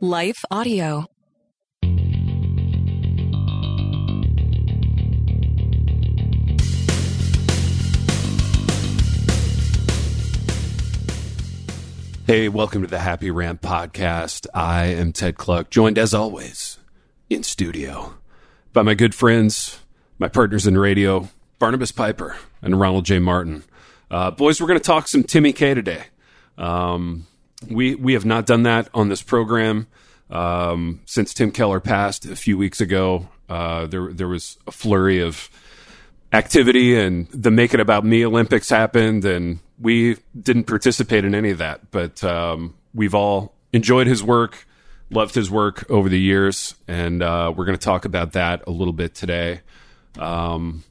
Life Audio. Hey, welcome to the Happy Rant Podcast. I am Ted Kluck, joined as always in studio by my good friends, my partners in radio, Barnabas Piper and Ronald J. Martin. Uh, boys, we're going to talk some Timmy K today. Um, we we have not done that on this program um, since Tim Keller passed a few weeks ago. Uh, there there was a flurry of activity, and the Make It About Me Olympics happened, and we didn't participate in any of that. But um, we've all enjoyed his work, loved his work over the years, and uh, we're going to talk about that a little bit today. Um,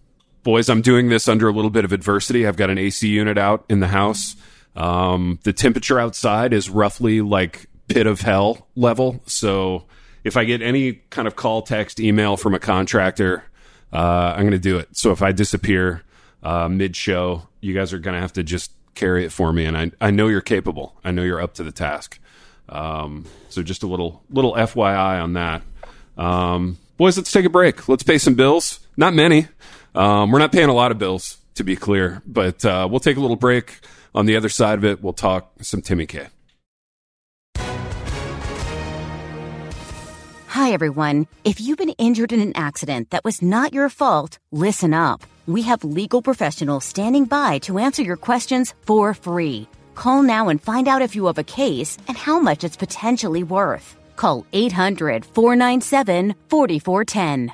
boys, I'm doing this under a little bit of adversity. I've got an AC unit out in the house. Um, the temperature outside is roughly like pit of hell level. So if I get any kind of call, text, email from a contractor, uh, I'm going to do it. So if I disappear uh, mid show, you guys are going to have to just carry it for me. And I, I know you're capable. I know you're up to the task. Um, so just a little little FYI on that. Um, boys, let's take a break. Let's pay some bills. Not many. Um, we're not paying a lot of bills, to be clear, but uh, we'll take a little break. On the other side of it, we'll talk some Timmy K. Hi, everyone. If you've been injured in an accident that was not your fault, listen up. We have legal professionals standing by to answer your questions for free. Call now and find out if you have a case and how much it's potentially worth. Call 800 497 4410.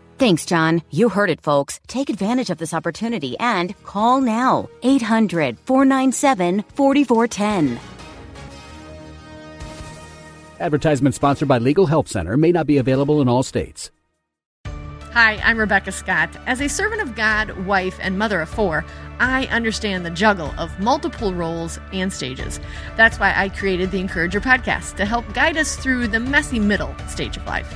Thanks, John. You heard it, folks. Take advantage of this opportunity and call now. 800 497 4410. Advertisement sponsored by Legal Help Center may not be available in all states. Hi, I'm Rebecca Scott. As a servant of God, wife, and mother of four, I understand the juggle of multiple roles and stages. That's why I created the Encourager podcast to help guide us through the messy middle stage of life.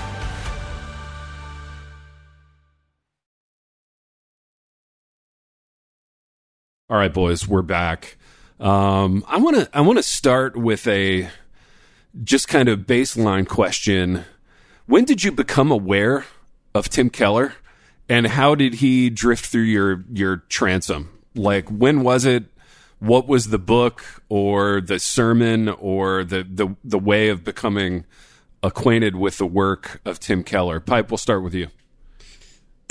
All right, boys, we're back. Um, I want to I want to start with a just kind of baseline question. When did you become aware of Tim Keller, and how did he drift through your your transom? Like, when was it? What was the book, or the sermon, or the the the way of becoming acquainted with the work of Tim Keller? Pipe, we'll start with you.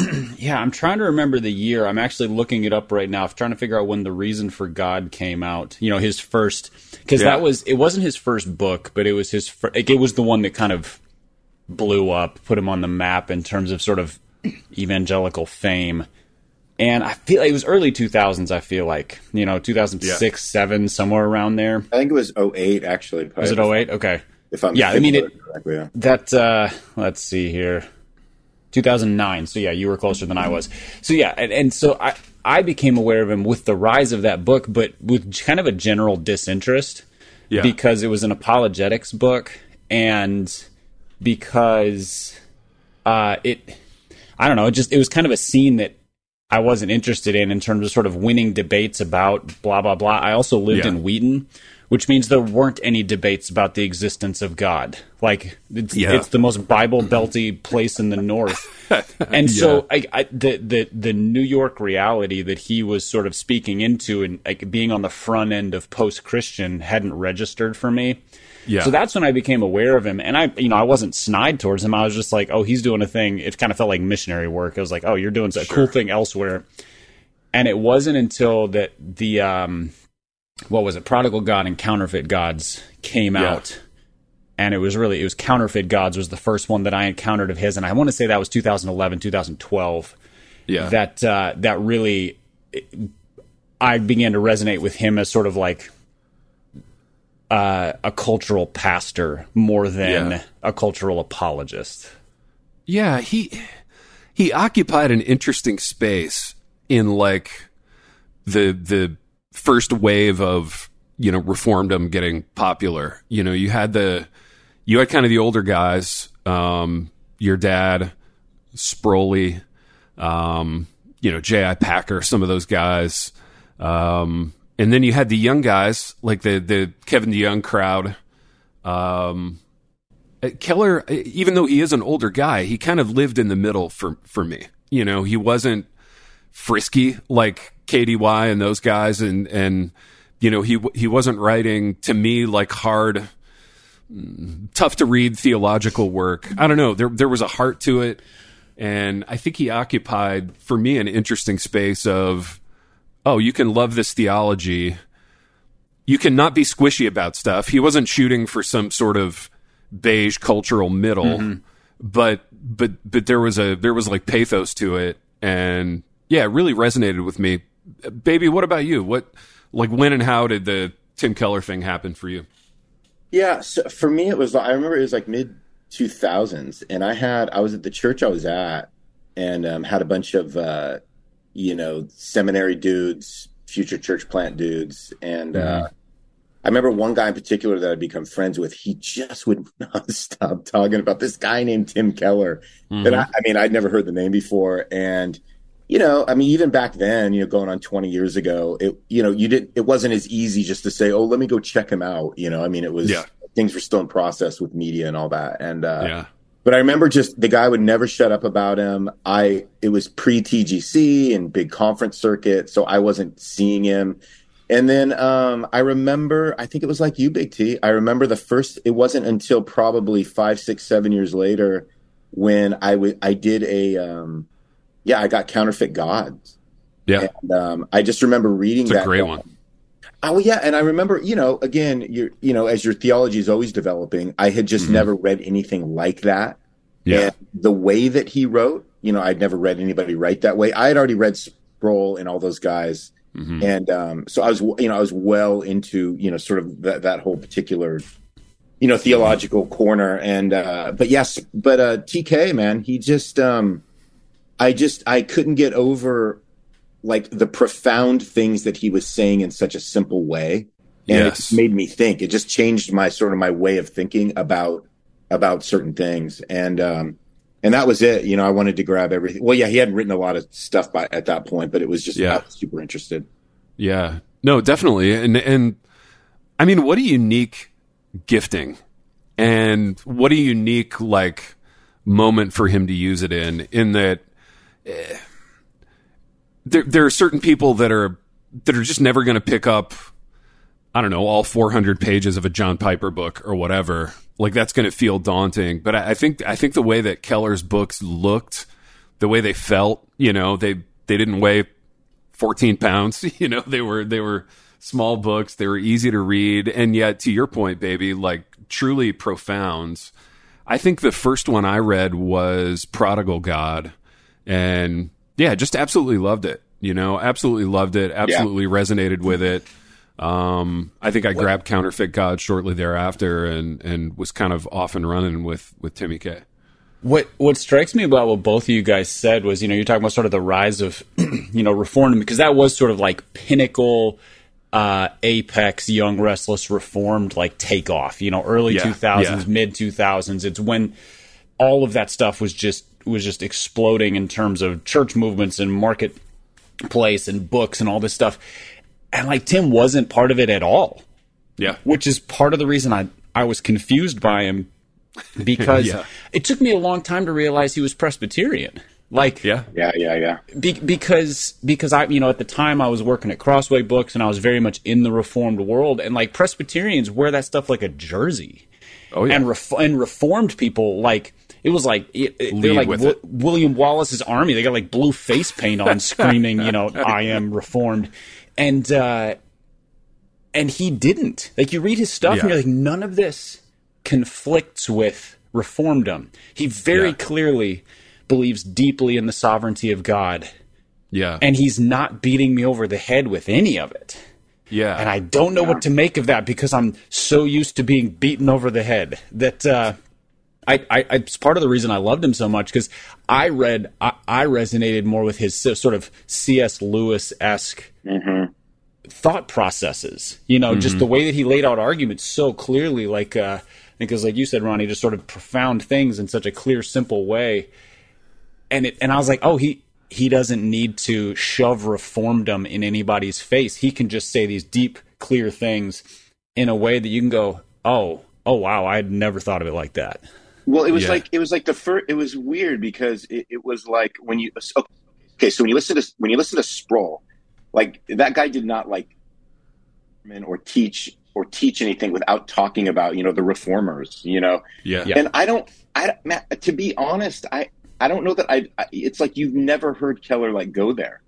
yeah, I'm trying to remember the year. I'm actually looking it up right now. I'm trying to figure out when The Reason for God came out. You know, his first because Yeah. that was it wasn't his first book, but it was his fir- like, it was the one that kind of blew up, put him on the map in terms of sort of evangelical fame. And I feel like it was early 2000s. I feel like you know 2006, seven, somewhere around there. I think it was 08, actually. Was it 08? Okay. If I'm Yeah, I mean, thinking it- correctly, yeah. That uh let's see here. 2009. So yeah, you were closer than I was. So yeah, and, and so I I became aware of him with the rise of that book, but with kind of a general disinterest Yeah. because it was an apologetics book and because uh it I don't know, it just it was kind of a scene that I wasn't interested in in terms of sort of winning debates about blah blah blah. I also lived Yeah. in Wheaton, which means there weren't any debates about the existence of God. Like it's, Yeah. it's the most Bible belty place in the north. And so I, I, the the the New York reality that he was sort of speaking into and like being on the front end of post Christian hadn't registered for me. Yeah. So that's when I became aware of him, and I, you know, I wasn't snide towards him. I was just like, oh, he's doing a thing. It kind of felt like missionary work. I was like, oh, you're doing a cool thing elsewhere. And it wasn't until that the um, what was it? Prodigal God and Counterfeit Gods came Yeah. out, and it was really it was Counterfeit Gods was the first one that I encountered of his, and I want to say that was 2011, 2012. Yeah. That uh, that really I began to resonate with him as sort of like uh, a cultural pastor more than Yeah. a cultural apologist. Yeah, he he occupied an interesting space in like the the first wave of you know reformdom getting popular. You know, you had the you had kind of the older guys, um, your dad, Sproley, um, you know, J.I. Packer, some of those guys. Um, and then you had the young guys like the the Kevin DeYoung crowd. Um, uh, Keller, uh, even though he is an older guy, he kind of lived in the middle for for me. You know, he wasn't frisky like KDY and those guys, and and you know he he wasn't writing to me like hard, tough to read theological work. I don't know. There there was a heart to it, and I think he occupied for me an interesting space of, oh, you can love this theology. You can not be squishy about stuff. He wasn't shooting for some sort of beige cultural middle, mm-hmm. but but but there was a there was like pathos to it, and yeah, it really resonated with me. Baby, what about you? What like when and how did the Tim Keller thing happen for you? Yeah, so for me, it was. I remember it was like mid two thousands, and I had I was at the church I was at, and um, had a bunch of uh, you know seminary dudes, future church plant dudes, and uh, I remember one guy in particular that I'd become friends with. He just would not stop talking about this guy named Tim Keller, and I, I mean I'd never heard the name before, and you know, I mean, even back then, you know, going on 20 years ago, it, you know, you didn't, it wasn't as easy just to say, oh, let me go check him out. You know, I mean, it was, Yeah. things were still in process with media and all that. And, uh, yeah, but I remember just the guy would never shut up about him. I, it was pre TGC and big conference circuit. So I wasn't seeing him. And then, um, I remember, I think it was like you, Big T. I remember the first, it wasn't until probably five, six, seven years later when I would, I did a, um, yeah, I got counterfeit gods. yeah. And, um, I just remember reading It's a that. great one. Oh yeah, and I remember, you know, again, you you know, as your theology is always developing, I had just never read anything like that. Mm-hmm. Yeah, And the way that he wrote, you know, I'd never read anybody write that way. I had already read Sproul and all those guys, Mhm. and um, so I was, you know, I was well into, you know, sort of that that whole particular, you know, theological corner. And uh, but yes, but uh, TK man, he just, um, I just, I couldn't get over like the profound things that he was saying in such a simple way and it Yes. just made me think it just changed my sort of my way of thinking about about certain things and um and that was it you know i wanted to grab everything well yeah he hadn't written a lot of stuff by at that point but it was just Yeah. Was super interested Yeah. No, definitely. And and I mean, what a unique gifting and what a unique like moment for him to use it in in that eh, there there are certain people that are that are just never going to pick up I don't know, all 400 pages of a John Piper book or whatever. Like that's going to feel daunting. But I, I think I think the way that Keller's books looked, the way they felt, you know, they they didn't weigh 14 pounds. You know, they were they were small books. They were easy to read, and yet, to your point, baby, like truly profound. I think the first one I read was Prodigal God, and yeah, just absolutely loved it. You know, absolutely loved it. Absolutely resonated with it. Um, I think I grabbed Counterfeit God shortly thereafter, and and was kind of off and running with with Timmy K. What what strikes me about what both of you guys said was, you know, you're talking about sort of the rise of, you know, reform because that was sort of like pinnacle, uh, apex, young, restless, reformed, like takeoff. You know, early Yeah, two thousands, yeah. mid two thousands. It's when all of that stuff was just was just exploding in terms of church movements and marketplace and books and all this stuff. And like Tim wasn't part of it at all Yeah, which is part of the reason I I was confused by him because Yeah. it took me a long time to realize he was Presbyterian. Like yeah, yeah yeah yeah be, because because I you know at the time I was working at Crossway Books and I was very much in the Reformed world and like Presbyterians wear that stuff like a jersey. Oh yeah, And ref- and Reformed people like it was like it, it- they're like it. William Wallace's army. They got like blue face paint on, screaming, you know, "I am Reformed," and uh, and he didn't. Like you read his stuff Yeah. and you're like, none of this conflicts with reformdom. He very Yeah. clearly believes deeply in the sovereignty of God, Yeah. and he's not beating me over the head with any of it. yeah. And I don't know what to make of that because I'm so used to being beaten over the head that uh, I, I, it's part of the reason I loved him so much because I read I, I resonated more with his sort of C.S. Lewis esque thought processes. You know, just the way that he laid out arguments so clearly, like uh, because like you said, Ronnie, just sort of profound things in such a clear, simple way. And it, and I was like, oh, he he doesn't need to shove reformdom in anybody's face. He can just say these deep, clear things in a way that you can go, oh, oh wow, I had never thought of it like that. Well, it was Yeah. like it was like the first. It was weird because it, it was like when you okay. So when you listen to when you listen to Sproul, like that guy did not like or teach or teach anything without talking about you know the reformers. You know, yeah. Yeah. and I don't. I man, to be honest, I I don't know that I, I. It's like you've never heard Keller like go there.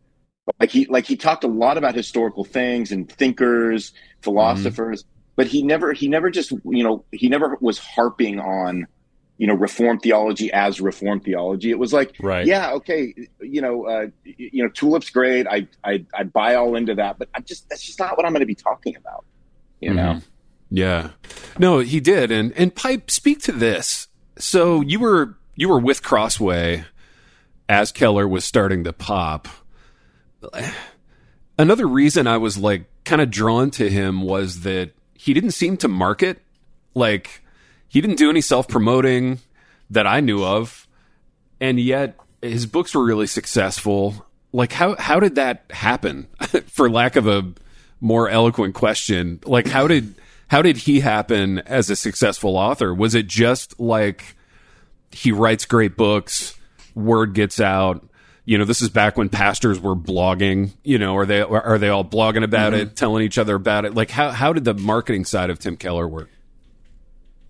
Like he like he talked a lot about historical things and thinkers, mm-hmm. philosophers, but he never he never just you know he never was harping on you know reform theology as reform theology. It was like Right. yeah okay you know uh, you know tulip's great. I I I buy all into that, but I just that's just not what I'm going to be talking about. You know. Yeah. No, he did. And and Pipe, speak to this. So you were you were with Crossway as Keller was starting to pop. Another reason I was like kind of drawn to him was that he didn't seem to market like he didn't do any self-promoting that I knew of. And yet his books were really successful. Like how how did that happen? For lack of a more eloquent question, like how did how did he happen as a successful author? Was it just like he writes great books, word gets out? You know, this is back when pastors were blogging. You know, are they are they all blogging about mm-hmm. it, telling each other about it? Like how how did the marketing side of Tim Keller work?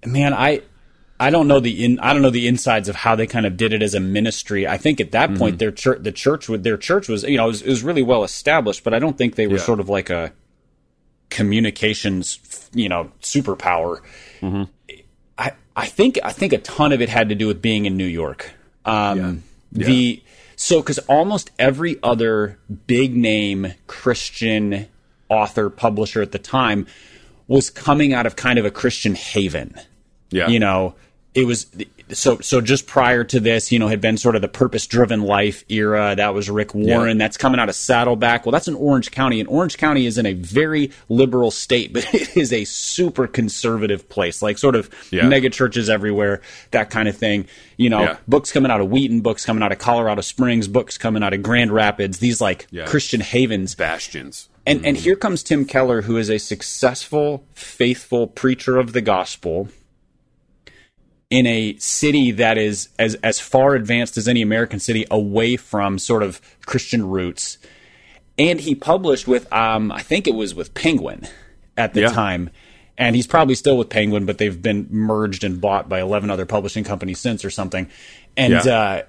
Man i i don't know the in i don't know the insides of how they kind of did it as a ministry. I think at that point their church the church with their church was you know it was, it was really well established but i don't think they were Yeah. sort of like a communications you know superpower. I i think i think a ton of it had to do with being in new york. Um the so because almost every other big name christian author publisher at the time was coming out of kind of a christian haven Yeah, you know it was so so just prior to this you know had been sort of the purpose driven life era. That was rick warren. That's coming out of saddleback. Well that's in orange county and orange county is in a very liberal state but it is a super conservative place like sort of Yeah. mega churches everywhere that kind of thing. You know Yeah. books coming out of wheaton books coming out of colorado springs books coming out of grand rapids these like Yeah. christian havens. Bastions. and and mm-hmm. here comes Tim Keller, who is a successful, faithful preacher of the gospel in a city that is as as far advanced as any American city away from sort of Christian roots. And he published with um I think it was with Penguin at the Yeah. time. And he's probably still with Penguin, but they've been merged and bought by eleven other publishing companies since or something. And Yeah. uh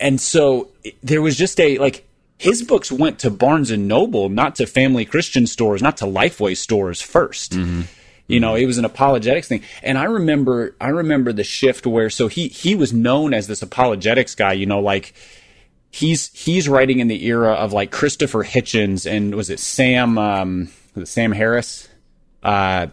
and so there was just a like his books went to Barnes and Noble, not to family Christian stores, not to Lifeway stores 1st You know, it was an apologetics thing. And I remember I remember the shift where so he he was known as this apologetics guy, you know, like he's he's writing in the era of like Christopher Hitchens and was it Sam um was it Sam Harris? Uh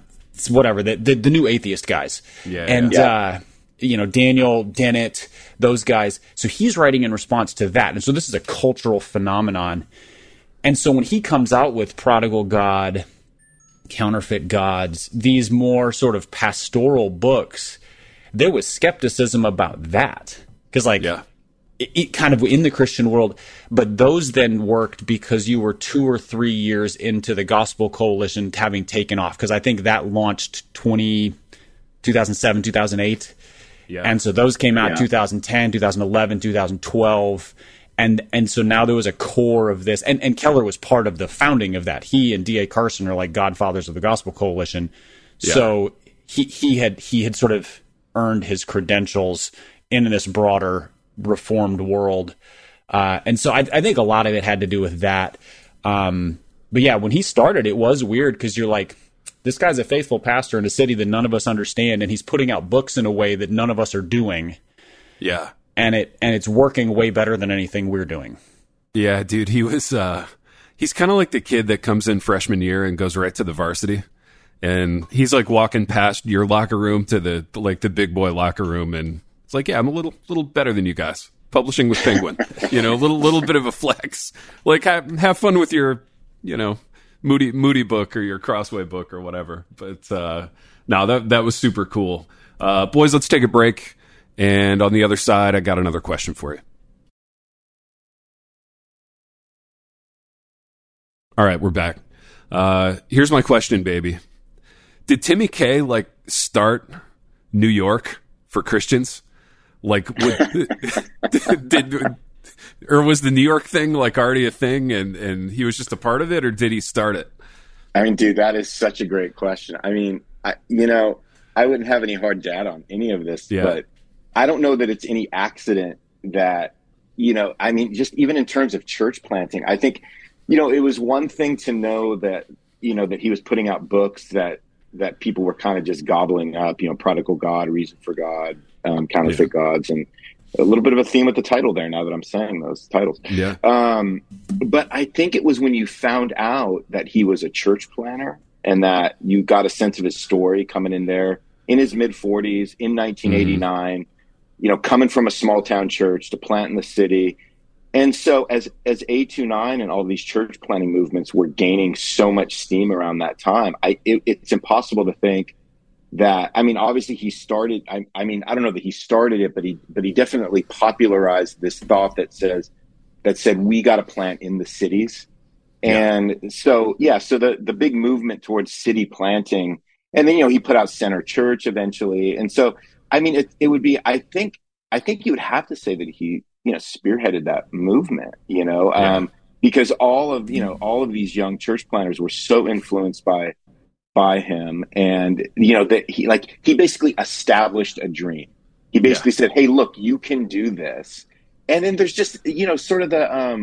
whatever, the, the the new atheist guys. Yeah, And yeah. uh you know, Daniel Dennett, those guys. So he's writing in response to that. And so this is a cultural phenomenon. And so when he comes out with Prodigal God, Counterfeit Gods, these more sort of pastoral books, there was skepticism about that. Because, like, Yeah. it, it kind of in the Christian world, but those then worked because you were two or three years into the Gospel Coalition having taken off. Because I think that launched 20, 2007, 2008. Yeah. And so those came out Yeah. 2010, 2011, 2012. And and so now there was a core of this. And, and Keller was part of the founding of that. He and D.A. Carson are like godfathers of the Gospel Coalition. So he, he had he had sort of earned his credentials in this broader reformed world. Uh, and so I, I think a lot of it had to do with that. Um, but yeah, when he started, it was weird because you're like, this guy's a faithful pastor in a city that none of us understand, and he's putting out books in a way that none of us are doing. Yeah. And it and it's working way better than anything we're doing. Yeah, dude, he was uh he's kind of like the kid that comes in freshman year and goes right to the varsity. And he's like walking past your locker room to the like the big boy locker room and it's like, "Yeah, I'm a little little better than you guys." Publishing with Penguin. you know, a little little bit of a flex. Like have, have fun with your, you know, Moody Moody book or your Crossway book or whatever. But uh no, that that was super cool. Uh boys, let's take a break. And on the other side, I got another question for you. All right, we're back. Uh, here's my question, baby. Did Timmy K like start New York for Christians? Like, would, did or was the New York thing like already a thing, and and he was just a part of it, or did he start it? I mean, dude, that is such a great question. I mean, I, you know, I wouldn't have any hard data on any of this, Yeah. but I don't know that it's any accident that, you know, I mean, just even in terms of church planting, I think, you know, it was one thing to know that, you know, that he was putting out books that, that people were kind of just gobbling up, you know, prodigal God, reason for God, um, counterfeit gods, and a little bit of a theme with the title there now that I'm saying those titles. Yeah, Um, but I think it was when you found out that he was a church planner and that you got a sense of his story coming in there in his mid 40s in 1989, you know, coming from a small town church to plant in the city. And so as as A29 and all these church planting movements were gaining so much steam around that time, I it, it's impossible to think that I mean obviously he started I, I mean I don't know that he started it but he but he definitely popularized this thought that says that said we got to plant in the cities. And so yeah so the the big movement towards city planting and then you know he put out center church eventually. And so i mean it, it would be i think i think you would have to say that he you know spearheaded that movement you know Yeah. um because all of you know all of these young church planners were so influenced by by him. And you know that he like he basically established a dream. He basically said hey look you can do this. And then there's just you know sort of the um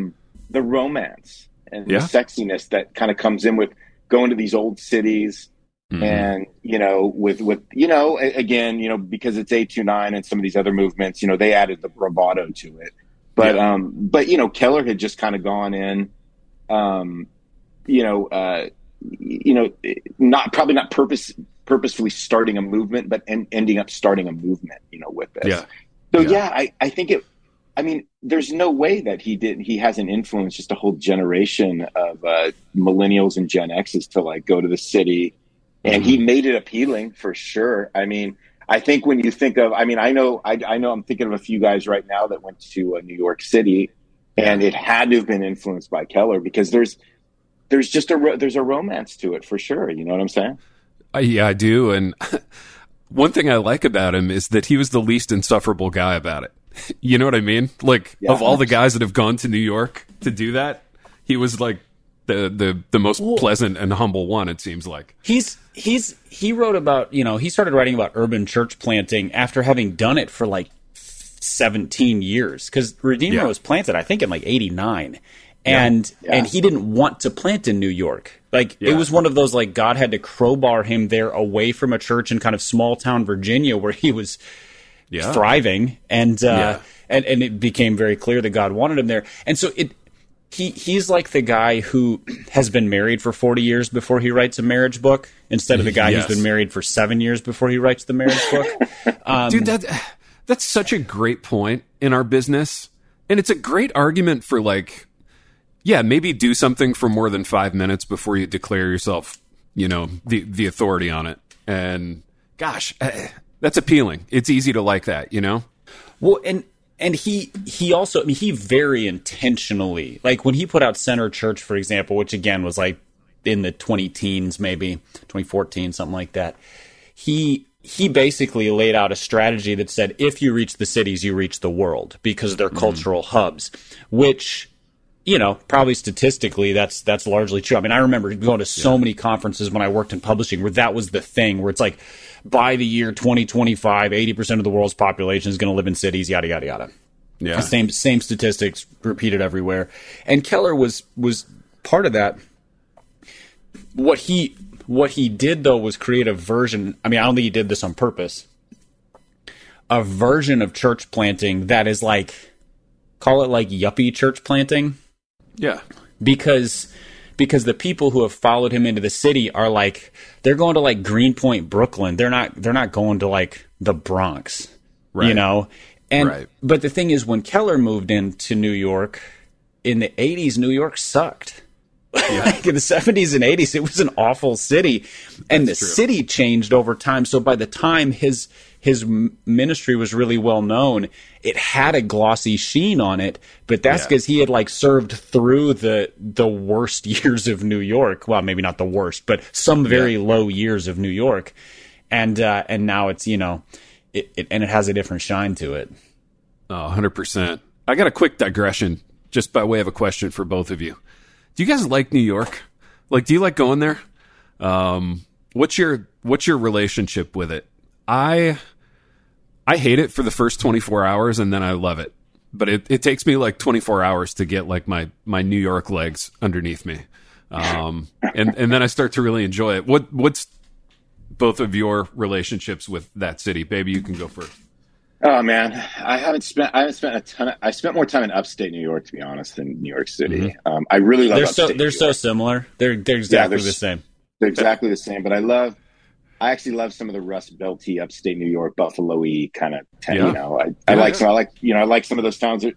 the romance and Yeah. the sexiness that kind of comes in with going to these old cities Mhm. and you know with with you know again you know because it's A29 and some of these other movements you know they added the bravado to it but Yeah. um but you know keller had just kind of gone in um you know uh you know not probably not purpose purposefully starting a movement but en- ending up starting a movement you know with this yeah, so Yeah. yeah, I, I think it. I mean, there's no way that he didn't. He hasn't influenced just a whole generation of uh, millennials and Gen X's to like go to the city, and he made it appealing for sure. I mean, I think when you think of, I mean, I know, I, I know, I'm thinking of a few guys right now that went to uh, New York City, and it had to have been influenced by Keller because there's, there's just a ro- there's a romance to it for sure. You know what I'm saying? I, yeah, I do. And one thing I like about him is that he was the least insufferable guy about it. You know what I mean? Like Yeah. of all the guys that have gone to New York to do that, he was like the the the most pleasant and humble one. It seems like. He's he's he wrote about you know he started writing about urban church planting after having done it for like 17 years because Redeemer Yeah. was planted I think in like 89 and Yeah. and he didn't want to plant in New York like Yeah. it was one of those like God had to crowbar him there away from a church in kind of small town Virginia where he was Yeah. thriving and uh Yeah. and and it became very clear that God wanted him there and so it he he's like the guy who has been married for 40 years before he writes a marriage book instead of the guy Yes. who's been married for 7 years before he writes the marriage book um, Dude, that that's such a great point in our business, and it's a great argument for like, yeah, maybe do something for more than five minutes before you declare yourself, you know, the the authority on it. And gosh, eh, that's appealing. It's easy to like that, you know. Well, and and he he also I mean he very intentionally like when he put out Center Church for example, which again was like in the 20 teens maybe 2014 something like that. He he basically laid out a strategy that said if you reach the cities you reach the world because they're mm-hmm. cultural hubs, which you know, probably statistically, that's that's largely true. I mean, I remember going to so many conferences when I worked in publishing where that was the thing, where it's like, by the year 2025, 80% of the world's population is going to live in cities, yada yada yada. Yeah, Same same statistics repeated everywhere. And Keller was was part of that. What he what he did though was create a version. I mean, I don't think he did this on purpose. A version of church planting that is like, call it like yuppie church planting, Yeah. because because the people who have followed him into the city are like they're going to like Greenpoint, Brooklyn. They're not they're not going to like the Bronx, you know. And Right. but the thing is, when Keller moved into New York in the '80s, New York sucked. like in the 70s and 80s, it was an awful city, and the true. city changed over time. So by the time his his ministry was really well known, it had a glossy sheen on it. But that's Yeah. because he had like served through the the worst years of New York. Well, maybe not the worst, but some very low years of New York, and uh, and now it's you know, it, it and it has a different shine to it. Oh, 100%. I got a quick digression just by way of a question for both of you. Do you guys like New York? Like do you like going there? Um what's your what's your relationship with it? I I hate it for the first 24 hours and then I love it. But it, it takes me like 24 hours to get like my my New York legs underneath me. Um and and then I start to really enjoy it. What what's both of your relationships with that city? Baby, you can go first. Oh man, I haven't spent I haven't spent a ton. Of, I spent more time in upstate New York, to be honest, than New York City. Um, I really love. They're so they're New so York. similar. They're they're exactly they're the same. They're exactly the same, but I love. I actually love some of the Rust Belty, upstate New York, Buffalo-y kind of. Yeah. You know, I, I like yeah. some. I like you know, I like some of those towns. There-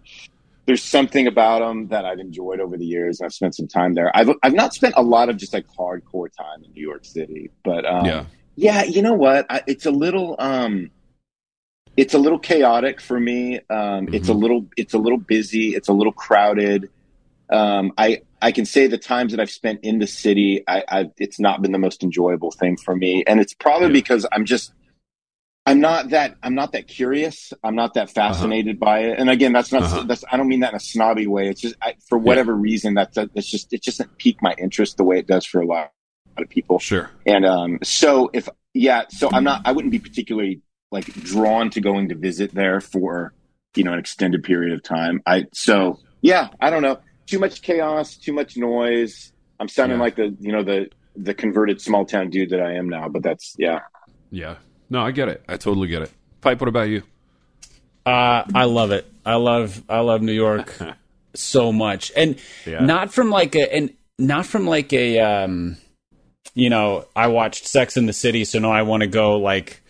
There's something about them that I've enjoyed over the years. and I've spent some time there. I've I've not spent a lot of just like hardcore time in New York City, but um, Yeah. yeah, you know what? I, it's a little um it's a little chaotic for me. Um it's a little it's a little busy, it's a little crowded. Um I I can say the times that I've spent in the city, I, I it's not been the most enjoyable thing for me. And it's probably Yeah. because I'm just I'm not that I'm not that curious. I'm not that fascinated by it. And again, that's not Uh-huh. that's I don't mean that in a snobby way. It's just I, for whatever reason that that's just it just doesn't pique my interest the way it does for a lot of people. Sure. And um, so if yeah, so I'm not. I wouldn't be particularly like drawn to going to visit there for you know an extended period of time. I so yeah, I don't know. Too much chaos, too much noise. I'm sounding Yeah. like the you know the the converted small town dude that I am now. But that's yeah. Yeah. No, I get it. I totally get it. Pipe, what about you? Uh, I love it. I love I love New York so much, and Yeah. not from like a and not from like a um, you know, I watched Sex in the City, so now I want to go like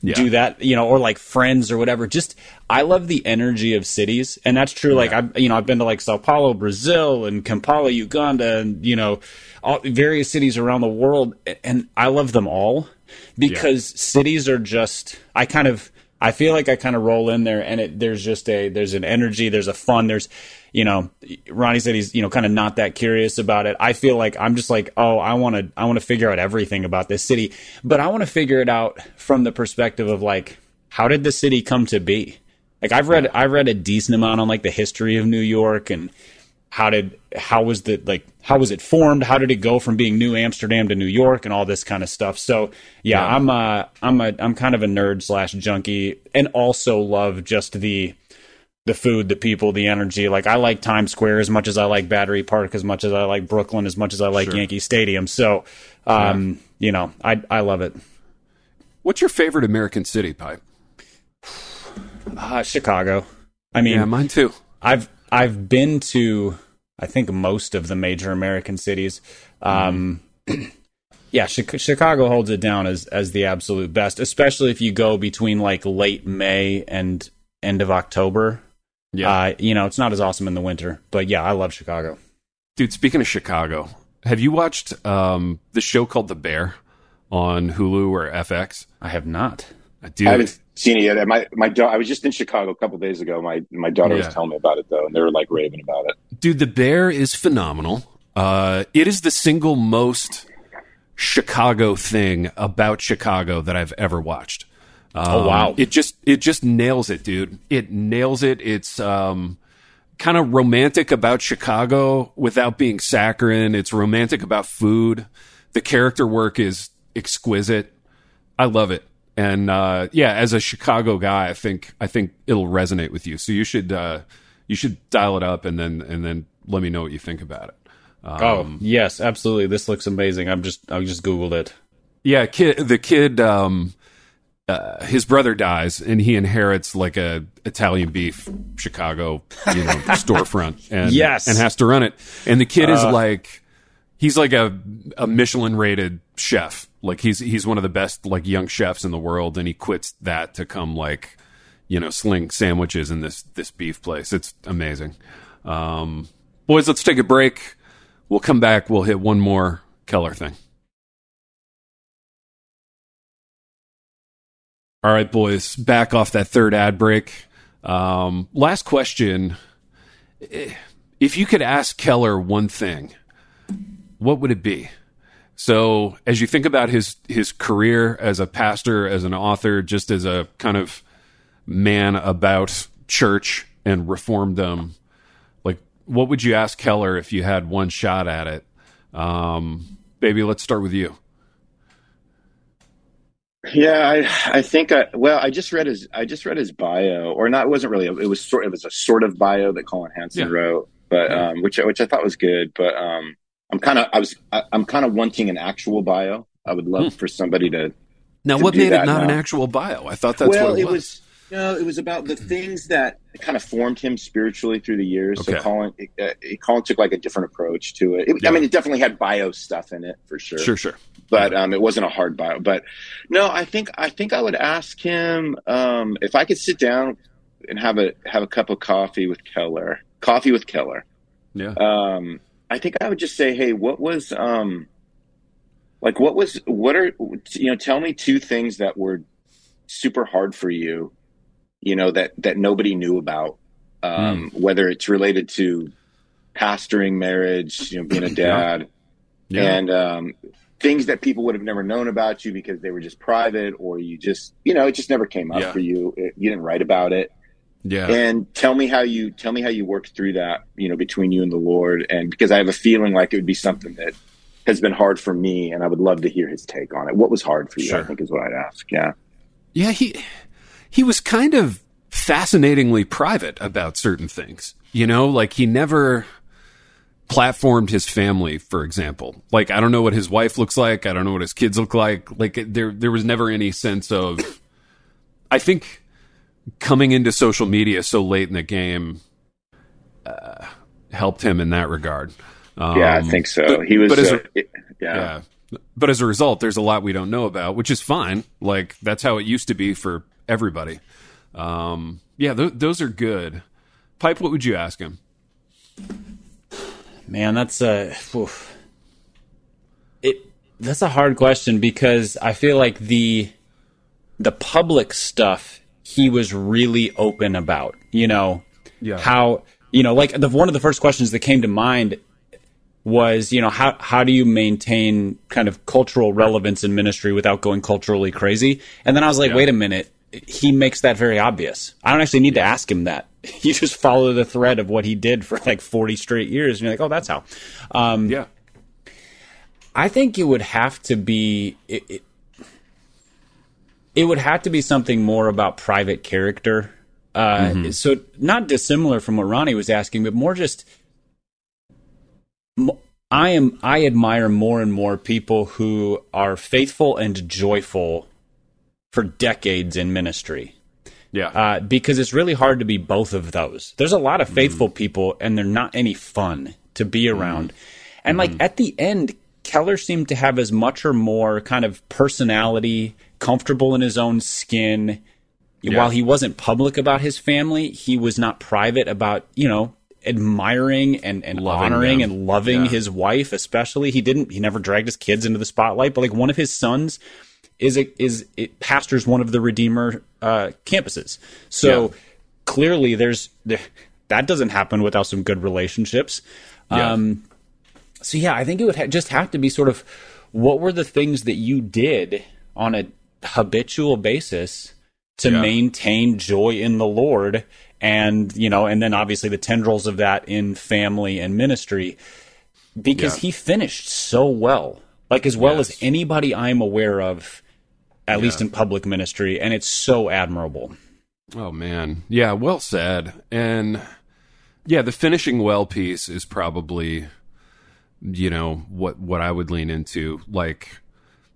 Yeah. do that, you know, or like Friends or whatever. Just I love the energy of cities, and that's true. Like I, you know, I've been to like Sao Paulo, Brazil, and Kampala, Uganda, and you know, all, various cities around the world, and I love them all because cities are just. I kind of. I feel like I kind of roll in there, and it, there's just a there's an energy, there's a fun, there's you know, Ronnie said he's you know kind of not that curious about it. I feel like I'm just like, oh, I want to I want to figure out everything about this city, but I want to figure it out from the perspective of like, how did the city come to be? Like I've read I've read a decent amount on like the history of New York and how did how was the like how was it formed? How did it go from being New Amsterdam to New York and all this kind of stuff? So yeah, Yeah. I'm uh I'm a I'm kind of a nerd slash junkie and also love just the the food, the people, the energy. Like I like Times Square as much as I like Battery Park, as much as I like Brooklyn, as much as I like Sure. Yankee Stadium. So um, you know, I I love it. What's your favorite American city, Pipe? Uh, Chicago. I mean, Yeah, mine too. I've I've been to I think most of the major American cities. Um, yeah, Chicago holds it down as as the absolute best, especially if you go between like late May and end of October. Yeah. Uh, you know, it's not as awesome in the winter, but yeah, I love Chicago. Dude, speaking of Chicago, have you watched um, the show called The Bear on Hulu or FX? I have not. Uh, I haven't seen it yet. My my da- I was just in Chicago a couple days ago. My my daughter Yeah. was telling me about it though, and they were like raving about it. dude, The Bear is phenomenal. Uh, it is the single most Chicago thing about Chicago that I've ever watched. Oh, wow. It just it just nails it, dude. It nails it. It's um kind of romantic about Chicago without being saccharine. It's romantic about food. The character work is exquisite. I love it. And uh, yeah, as a Chicago guy, I think I think it'll resonate with you. So you should uh, you should dial it up and then and then let me know what you think about it. Um, oh yes, absolutely. This looks amazing. I'm just I just googled it. Yeah, kid. The kid. Um, uh, his brother dies, and he inherits like a Italian beef Chicago, you know, storefront, and Yes. and has to run it. And the kid is like, he's like a a Michelin rated chef. Like he's he's one of the best like young chefs in the world, and he quits that to come like, you know, sling sandwiches in this this beef place. It's amazing. Um, boys, let's take a break. We'll come back. We'll hit one more Keller thing. All right, boys, back off that third ad break. Um, last question. Eh, If you could ask Keller one thing, what would it be? So, as you think about his his career as a pastor, as an author, just as a kind of man about church and reformdom, like what would you ask Keller if you had one shot at it? Um, baby, let's start with you. Yeah, I I think I well I just read his I just read his bio or not it wasn't really it was sort it was a sort of bio that Collin Hansen Yeah. wrote but Yeah. um which which I thought was good but um I'm kind of I was I, I'm kind of wanting an actual bio I would love for somebody to Now, To what made it not an actual bio? I thought that's well what it, it was no it was about the things that kind of formed him spiritually through the years Okay. so Collin it, uh, Collin took like a different approach to it, It- Yeah. I mean it definitely had bio stuff in it for sure Sure, sure. But um, it wasn't a hard bio. But no, I think I think I would ask him um, if I could sit down and have a have a cup of coffee with Keller, coffee with Keller. Yeah. Um, I think I would just say, hey, what was um, like what was what are you know? Tell me two things that were super hard for you, you know that that nobody knew about. Um, Whether it's related to pastoring, marriage, you know, being a Yeah. dad Yeah. and um, things that people would have never known about you because they were just private or you just you know it just never came up Yeah. for you It- you didn't write about it yeah. and tell me how you tell me how you worked through that you know between you and the lord and because i have a feeling like it would be something that has been hard for me and i would love to hear his take on it what was hard for you Sure. i think is what i'd ask yeah Yeah, he he was kind of fascinatingly private about certain things. You know, like he never platformed his family, for example. Like I don't know what his wife looks like, I don't know what his kids look like. Like there there was never any sense of I think coming into social media so late in the game uh, helped him in that regard. Um, yeah i think so but- he was but as uh, a- it- yeah. yeah. But as a result, there's a lot we don't know about, which is fine. Like that's how it used to be for everybody. Um, yeah, th- those are good. Pipe, what would you ask him? Man, that's a oof. it. That's a hard question because I feel like the the public stuff he was really open about. You know, Yeah. how you know, like the one of the first questions that came to mind was, you know, how how do you maintain kind of cultural relevance in ministry without going culturally crazy? And then I was like, Yeah. wait a minute, he makes that very obvious. I don't actually need to ask him that. You just follow the thread of what he did for like 40 straight years and you're like, "Oh, that's how." Um, Yeah, I think it would have to be it, it, it would have to be something more about private character. Uh, So not dissimilar from what Ronnie was asking, but more just I am I admire more and more people who are faithful and joyful for decades in ministry yeah, uh, because it's really hard to be both of those. There's a lot of mm-hmm. faithful people, and they're not any fun to be mm-hmm. around. And like mm-hmm. at the end, Keller seemed to have as much or more kind of personality, comfortable in his own skin. While he wasn't public about his family, he was not private about you know admiring and, and Loving honoring them. and loving Yeah. his wife especially he didn't he never dragged his kids into the spotlight but like one of his sons is a, is it pastors one of the Redeemer uh, campuses. So Yeah. clearly, there's there, that doesn't happen without some good relationships. Yeah. Um, so yeah, I think it would ha- just have to be sort of what were the things that you did on a habitual basis to Yeah. maintain joy in the Lord, and you know, and then obviously the tendrils of that in family and ministry because Yeah. he finished so well, like as well Yes. as anybody I'm aware of, at least in public ministry, and it's so admirable. Oh man, yeah, well said. And yeah, the finishing well piece is probably you know what what I would lean into. Like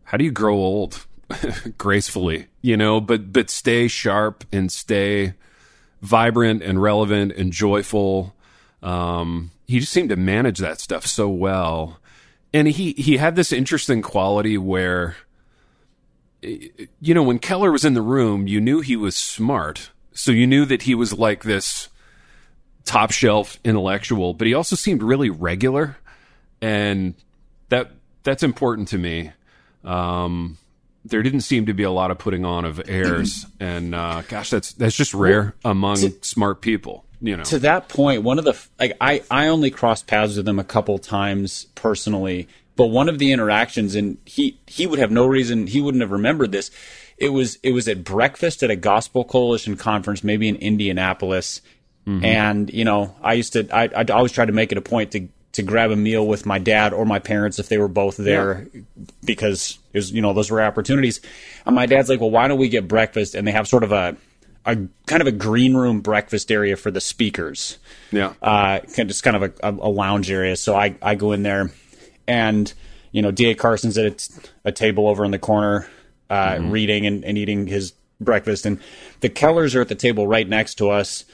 how do you grow old? Gracefully you know but but stay sharp and stay vibrant and relevant and joyful. Um he just seemed to manage that stuff so well. And he he had this interesting quality where you know when Keller was in the room you knew he was smart so you knew that he was like this top shelf intellectual but he also seemed really regular and that that's important to me. Um, there didn't seem to be a lot of putting on of airs, and uh, gosh, that's that's just rare among to, smart people. You know, to that point, one of the like I I only crossed paths with him a couple times personally, but one of the interactions, and he he would have no reason he wouldn't have remembered this. It was it was at breakfast at a Gospel Coalition conference, maybe in Indianapolis. Mm-hmm. And you know, I used to I I always try to make it a point to to grab a meal with my dad or my parents if they were both there yeah. because it was, you know, those were opportunities. And my dad's like, well, why don't we get breakfast? And they have sort of a, a kind of a green room breakfast area for the speakers. Yeah. Uh, just kind of a, a, lounge area. So I, I go in there and, you know, D.A. Carson's at a, a table over in the corner, uh, mm-hmm. reading and, and eating his breakfast. And the Kellers are at the table right next to us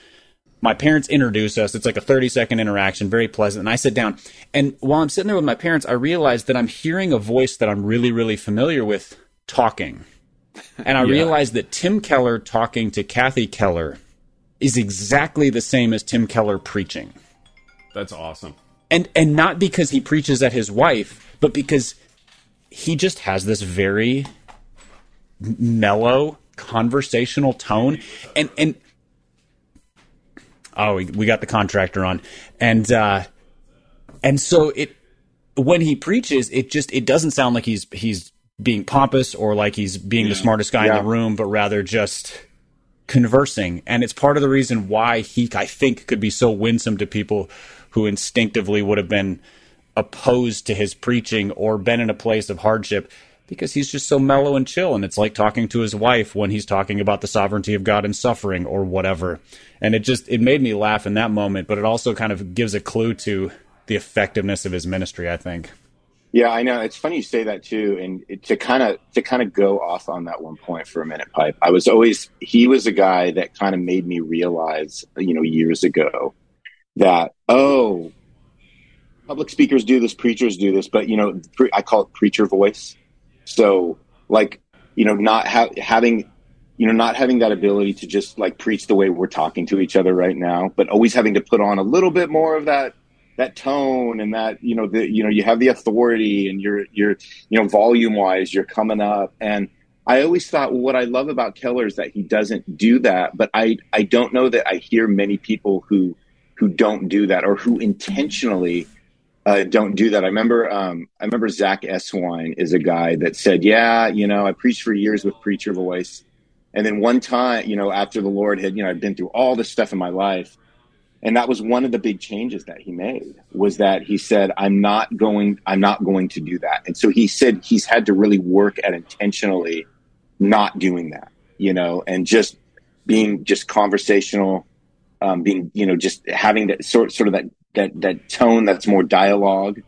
my parents introduce us. It's like a 30 second interaction, very pleasant. And I sit down. And while I'm sitting there with my parents, I realize that I'm hearing a voice that I'm really, really familiar with talking. And I yeah. realize that Tim Keller talking to Kathy Keller is exactly the same as Tim Keller preaching. That's awesome. And and not because he preaches at his wife, but because he just has this very mellow conversational tone and and oh, we, we got the contractor on, and uh, and so it when he preaches, it just it doesn't sound like he's he's being pompous or like he's being yeah. the smartest guy yeah. in the room, but rather just conversing. And it's part of the reason why he, I think, could be so winsome to people who instinctively would have been opposed to his preaching or been in a place of hardship because he's just so mellow and chill. And it's like talking to his wife when he's talking about the sovereignty of God and suffering or whatever. And it just, it made me laugh in that moment, but it also kind of gives a clue to the effectiveness of his ministry, I think. Yeah, I know. It's funny you say that too. And to kind of, to kind of go off on that one point for a minute, Pipe, I was always, he was a guy that kind of made me realize, you know, years ago that, oh, public speakers do this, preachers do this, but you know, I call it preacher voice. So like, you know, not ha- having, you know, not having that ability to just like preach the way we're talking to each other right now, but always having to put on a little bit more of that that tone and that you know the you know you have the authority and you're you're you know volume wise you're coming up. And I always thought well, what I love about Keller is that he doesn't do that but I I don't know that I hear many people who who don't do that or who intentionally uh, don't do that. I remember, um, I remember Zack Eswine is a guy that said, "Yeah, you know, I preached for years with preacher voice, and then one time, you know, after the Lord had, you know, I'd been through all this stuff in my life, and that was one of the big changes that he made was that he said, "I'm not going, I'm not going to do that," and so he said he's had to really work at intentionally not doing that, you know, and just being just conversational, um, being, you know, just having that sort, sort of that that that tone that's more dialogue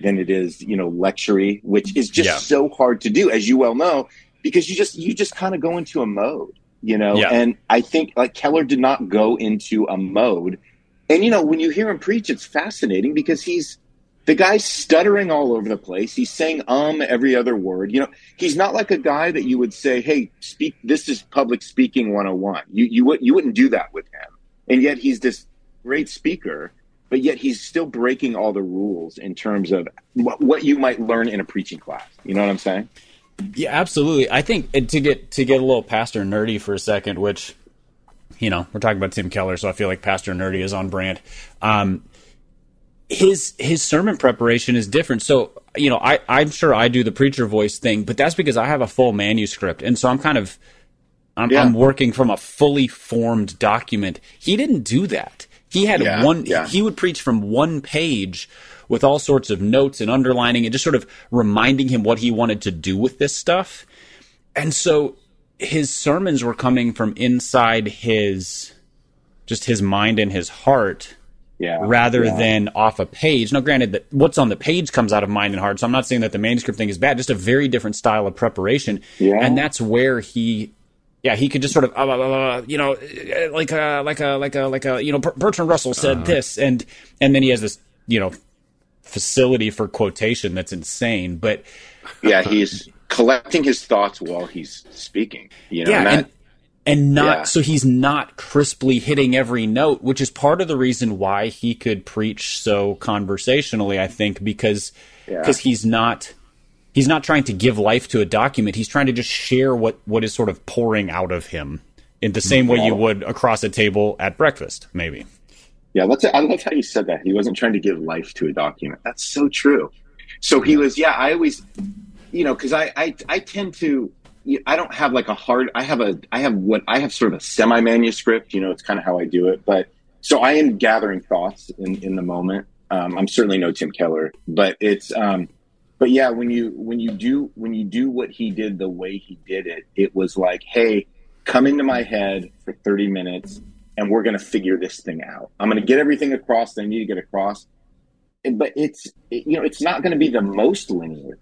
than it is you know lectury which is just yeah. so hard to do as you well know because you just you just kind of go into a mode you know? Yeah. and i think like keller did not go into a mode. And you know when you hear him preach it's fascinating because he's the guy's stuttering all over the place. He's saying um every other word. You know he's not like a guy that you would say hey speak this is public speaking 101 you you, would, you wouldn't do that with him and yet he's this great speaker but yet he's still breaking all the rules in terms of what, what you might learn in a preaching class. You know what I'm saying? Yeah, absolutely. I think to get to get a little pastor nerdy for a second, which you know we're talking about Tim Keller, so I feel like pastor nerdy is on brand. Um, his his sermon preparation is different. So you know, I I'm sure I do the preacher voice thing, but that's because I have a full manuscript, and so I'm kind of I'm, yeah. I'm working from a fully formed document. He didn't do that. He had yeah, one, yeah. he would preach from one page with all sorts of notes and underlining and just sort of reminding him what he wanted to do with this stuff. And so his sermons were coming from inside his, just his mind and his heart. Yeah. rather Yeah. than off a page. Now, granted, that what's on the page comes out of mind and heart, so I'm not saying that the manuscript thing is bad. Just a very different style of preparation, Yeah. and that's where he. Yeah, he could just sort of, uh, uh, uh, you know, uh, like a, like a, like a, like a, you know, Bertrand Russell said this, and and then he has this, you know, facility for quotation that's insane. But yeah, he's collecting his thoughts while he's speaking. You know, yeah, and that- and, and not Yeah. so he's not crisply hitting every note, which is part of the reason why he could preach so conversationally. I think because Yeah. because he's not he's not trying to give life to a document. He's trying to just share what what is sort of pouring out of him in the same way you would across a table at breakfast, maybe. Yeah, let's. I love how you said that. He wasn't trying to give life to a document. That's so true. So he was. Yeah, I always, you know, because I, I I tend to. I don't have like a hard. I have a. I have what I have sort of a semi manuscript. You know, it's kind of how I do it. But so I am gathering thoughts in in the moment. Um, I'm certainly no Tim Keller, but it's. Um, but yeah, when you when you do when you do what he did the way he did it, it was like, hey, come into my head for 30 minutes and we're going to figure this thing out. I'm going to get everything across that I need to get across. And- But it's, it- you know, it's not going to be the most linear,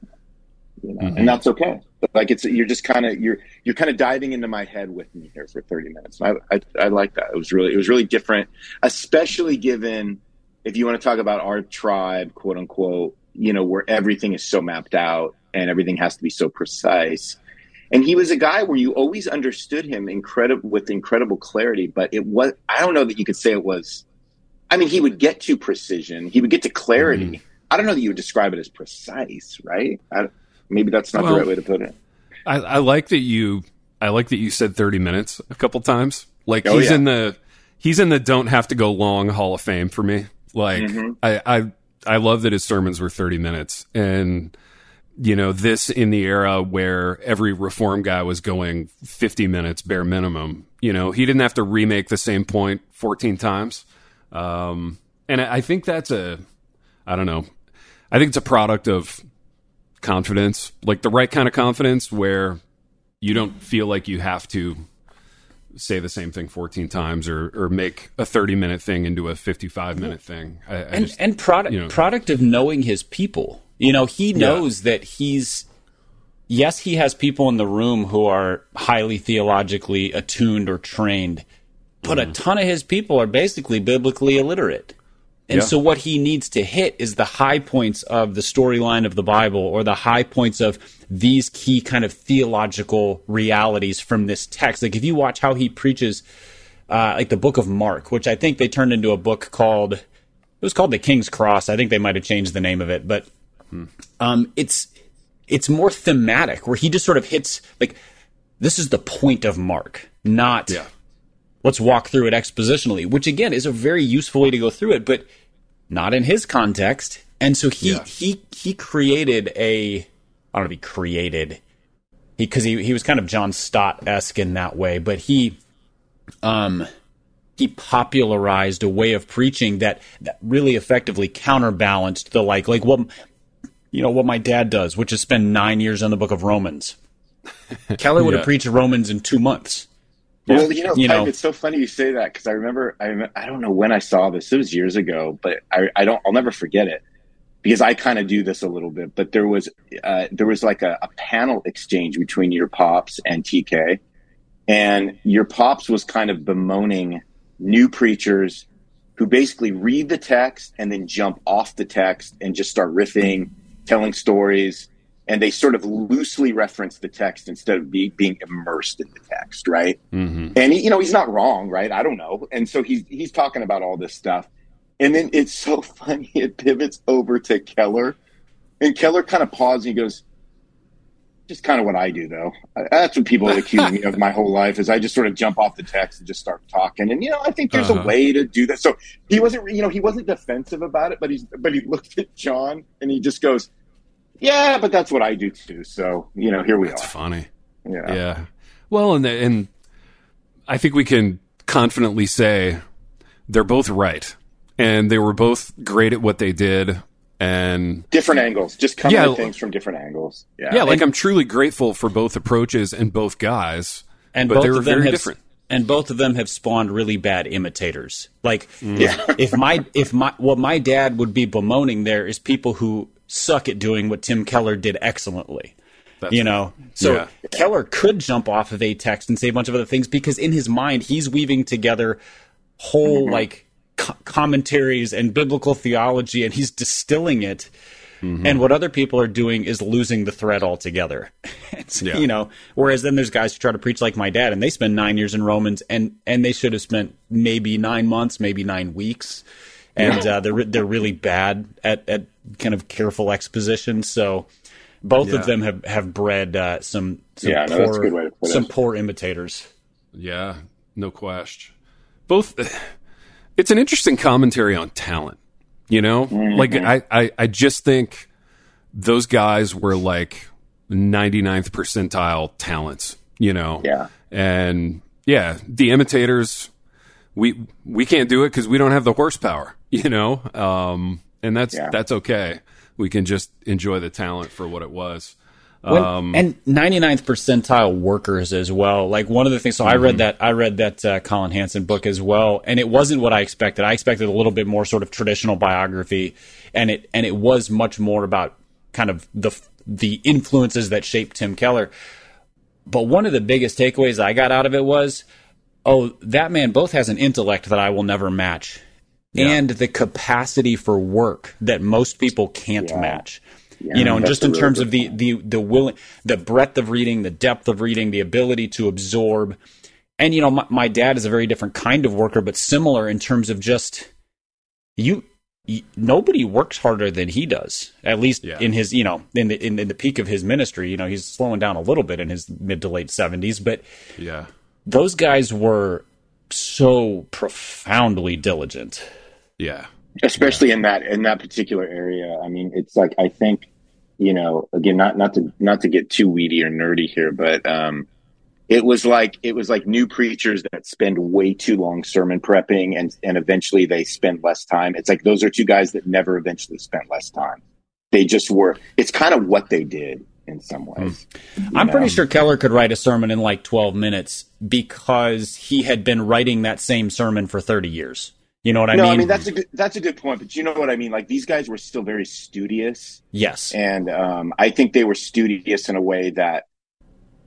you know, and mm-hmm. that's okay. But like it's, you're just kind of, you're, you're kind of diving into my head with me here for 30 minutes. I, I, I like that. It was really, it was really different, especially given if you want to talk about our tribe, quote unquote, you know, where everything is so mapped out and everything has to be so precise. And he was a guy where you always understood him incredible with incredible clarity, but it was I don't know that you could say it was I mean, he would get to precision, he would get to clarity. I don't know that you would describe it as precise, right? I, maybe that's not Well- the right way to put it. I, I like that you. I like that you said thirty minutes a couple times. Like Oh, he's yeah. in the he's in the don't have to go long Hall of Fame for me. Like Mm-hmm. I, I I love that his sermons were thirty minutes, and you know this in the era where every reform guy was going fifty minutes bare minimum. You know he didn't have to remake the same point fourteen times, um, and I think that's a I don't know. I think it's a product of confidence, like the right kind of confidence where you don't feel like you have to say the same thing 14 times or, or make a 30 minute thing into a 55 minute thing. I, I and just, and product you know. product of knowing his people. You know, he knows that he's yes, he has people in the room who are highly theologically attuned or trained, but Mm-hmm. a ton of his people are basically biblically illiterate. And Yeah. so what he needs to hit is the high points of the storyline of the Bible or the high points of these key kind of theological realities from this text. Like if you watch how he preaches uh, like the book of Mark, which I think they turned into a book called it was called the King's Cross. I think they might have changed the name of it, but um, it's it's more thematic where he just sort of hits like this is the point of Mark, not yeah. Let's walk through it expositionally, which again is a very useful way to go through it, but not in his context. And so he Yeah. he he created a I don't know if he created he because he he was kind of John Stott esque in that way, but he um he popularized a way of preaching that that really effectively counterbalanced the like like what you know what my dad does, which is spend nine years on the book of Romans. Keller would have preached Romans in two months. Well, you know, You Pipe, know. it's so funny you say that because I remember, I I don't know when I saw this. It was years ago, but I, I don't, I'll never forget it because I kind of do this a little bit. But there was, uh, there was like a, a panel exchange between your pops and TK, and your pops was kind of bemoaning new preachers who basically read the text and then jump off the text and just start riffing, telling stories, and they sort of loosely reference the text instead of be, being immersed in the text, right? Mm-hmm. And he, you know, he's not wrong, right? I don't know. And so he's he's talking about all this stuff, and then it's so funny. It pivots over to Keller, and Keller kind of pauses. and he goes, "Just kind of what I do, though. That's what people accuse me of my whole life is I just sort of jump off the text and just start talking. And you know, I think there's Uh-huh. a way to do that. So he wasn't, you know, he wasn't defensive about it, but he's but he looked at John and he just goes." Yeah, but that's what I do too. So you know, here we That's are. funny. Yeah. Yeah. Well, and and I think we can confidently say they're both right, and they were both great at what they did. And different angles, just coming Yeah. at things from different angles. Yeah, yeah, like I'm truly grateful for both approaches and both guys, And but both they were of them very have, different. and both of them have spawned really bad imitators. Like if, if my if my what my dad would be bemoaning there is people who suck at doing what Tim Keller did excellently. you know, so yeah. Keller could jump off of a text and say a bunch of other things because in his mind he's weaving together whole like co- commentaries and biblical theology, and he's distilling it. And what other people are doing is losing the thread altogether. It's, Yeah. You know, whereas then there's guys who try to preach like my dad, and they spend nine years in Romans, and and they should have spent maybe nine months, maybe nine weeks, and uh, they're they're really bad at at kind of careful exposition. So both Yeah. of them have have bred uh, some some Yeah, poor that's a good way to put it. some poor imitators. Yeah, no question. Both. It's an interesting commentary on talent. You know, like I, I, I just think those guys were like 99th percentile talents. You know. Yeah. And yeah, the imitators, we we can't do it because we don't have the horsepower. You know. Um, and that's Yeah. that's okay. We can just enjoy the talent for what it was. When- Um, and 99th percentile workers as well. Like one of the things, so I Mm-hmm. read that, I read that uh, Collin Hansen book as well, and it wasn't what I expected. I expected a little bit more sort of traditional biography, and it, and it was much more about kind of the, the influences that shaped Tim Keller. But one of the biggest takeaways I got out of it was, oh, that man both has an intellect that I will never match. And the capacity for work that most people can't match you know, and just in really terms of the the the willing, the breadth of reading, the depth of reading, the ability to absorb, and you know, my, my dad is a very different kind of worker, but similar in terms of just you. nobody works harder than he does. At least Yeah. in his, you know, in the in, in the peak of his ministry. You know, he's slowing down a little bit in his mid to late seventies, but yeah. those guys were so profoundly diligent. Yeah. especially in that in that particular area. I mean, it's like I think you know again not not to not to get too weedy or nerdy here, but um, it was like it was like new preachers that spend way too long sermon prepping and and eventually they spend less time. It's like those are two guys that never eventually spent less time. They just were. It's kind of what they did in some ways. I'm know? pretty sure Keller could write a sermon in like 12 minutes because he had been writing that same sermon for 30 years. You know what I no, mean? No, I mean that's a good, that's a good point, but you know what I mean. Like these guys were still very studious, yes. and um, I think they were studious in a way that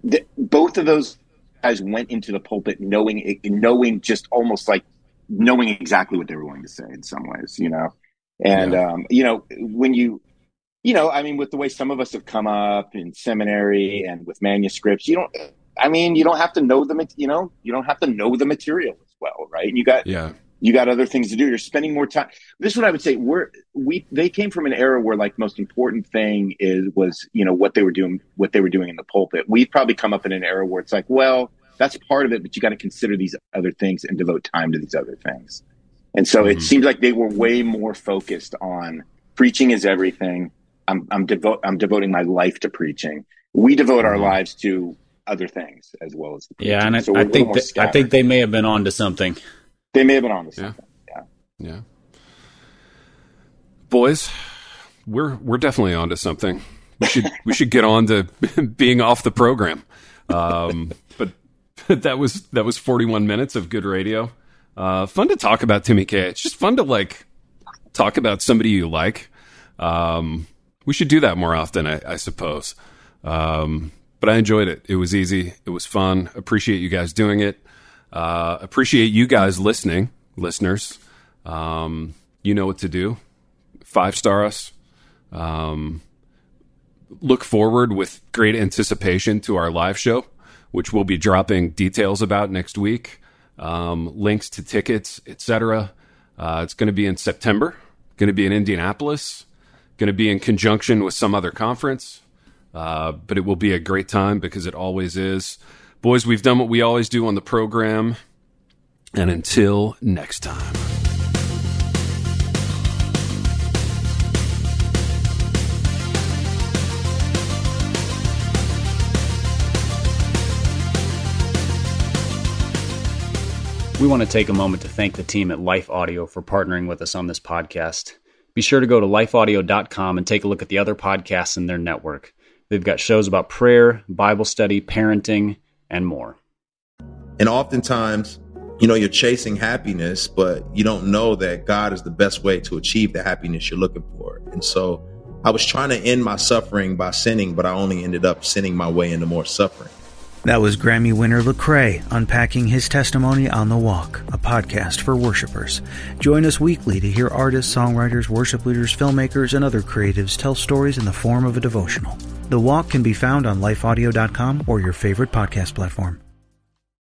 th- both of those guys went into the pulpit knowing knowing just almost like knowing exactly what they were going to say in some ways, you know. And um, you know when you you know I mean with the way some of us have come up in seminary and with manuscripts, you don't. I mean, you don't have to know the you know you don't have to know the material as well, right? And you got Yeah. you got other things to do. You're spending more time. This is what I would say. We're we they came from an era where like most important thing is was you know what they were doing what they were doing in the pulpit. We've probably come up in an era where it's like, well, that's part of it, but you got to consider these other things and devote time to these other things. And so it mm-hmm. seems like they were way more focused on preaching is everything. I'm I'm devote I'm devoting my life to preaching. We devote our lives to other things as well as the preaching. Yeah, and I, So we're I a little think more that, I think they may have been onto something. they may have been on to Yeah. something. Yeah. Yeah. Boys, we're we're definitely onto something. We should we should get on to being off the program. Um, but that was that was 41 minutes of good radio. Uh, fun to talk about Timmy K. It's just fun to like talk about somebody you like. Um, we should do that more often, I, I suppose. Um, but I enjoyed it. It was easy. It was fun. Appreciate you guys doing it. Uh, appreciate you guys listening, listeners. Um, you know what to do. Five star us. Um, look forward with great anticipation to our live show, which we'll be dropping details about next week. Um, links to tickets, etc. Uh, it's going to be in September. Going to be in Indianapolis. Going to be in conjunction with some other conference. Uh, but it will be a great time because it always is. Boys, we've done what we always do on the program. And until next time. We want to take a moment to thank the team at Life Audio for partnering with us on this podcast. Be sure to go to lifeaudio.com and take a look at the other podcasts in their network. They've got shows about prayer, Bible study, parenting, and more. And oftentimes, you know, you're chasing happiness, but you don't know that God is the best way to achieve the happiness you're looking for. And so I was trying to end my suffering by sinning, but I only ended up sinning my way into more suffering. That was Grammy winner Lecrae unpacking his testimony on The Walk, a podcast for worshipers. Join us weekly to hear artists, songwriters, worship leaders, filmmakers, and other creatives tell stories in the form of a devotional. The Walk can be found on lifeaudio.com or your favorite podcast platform.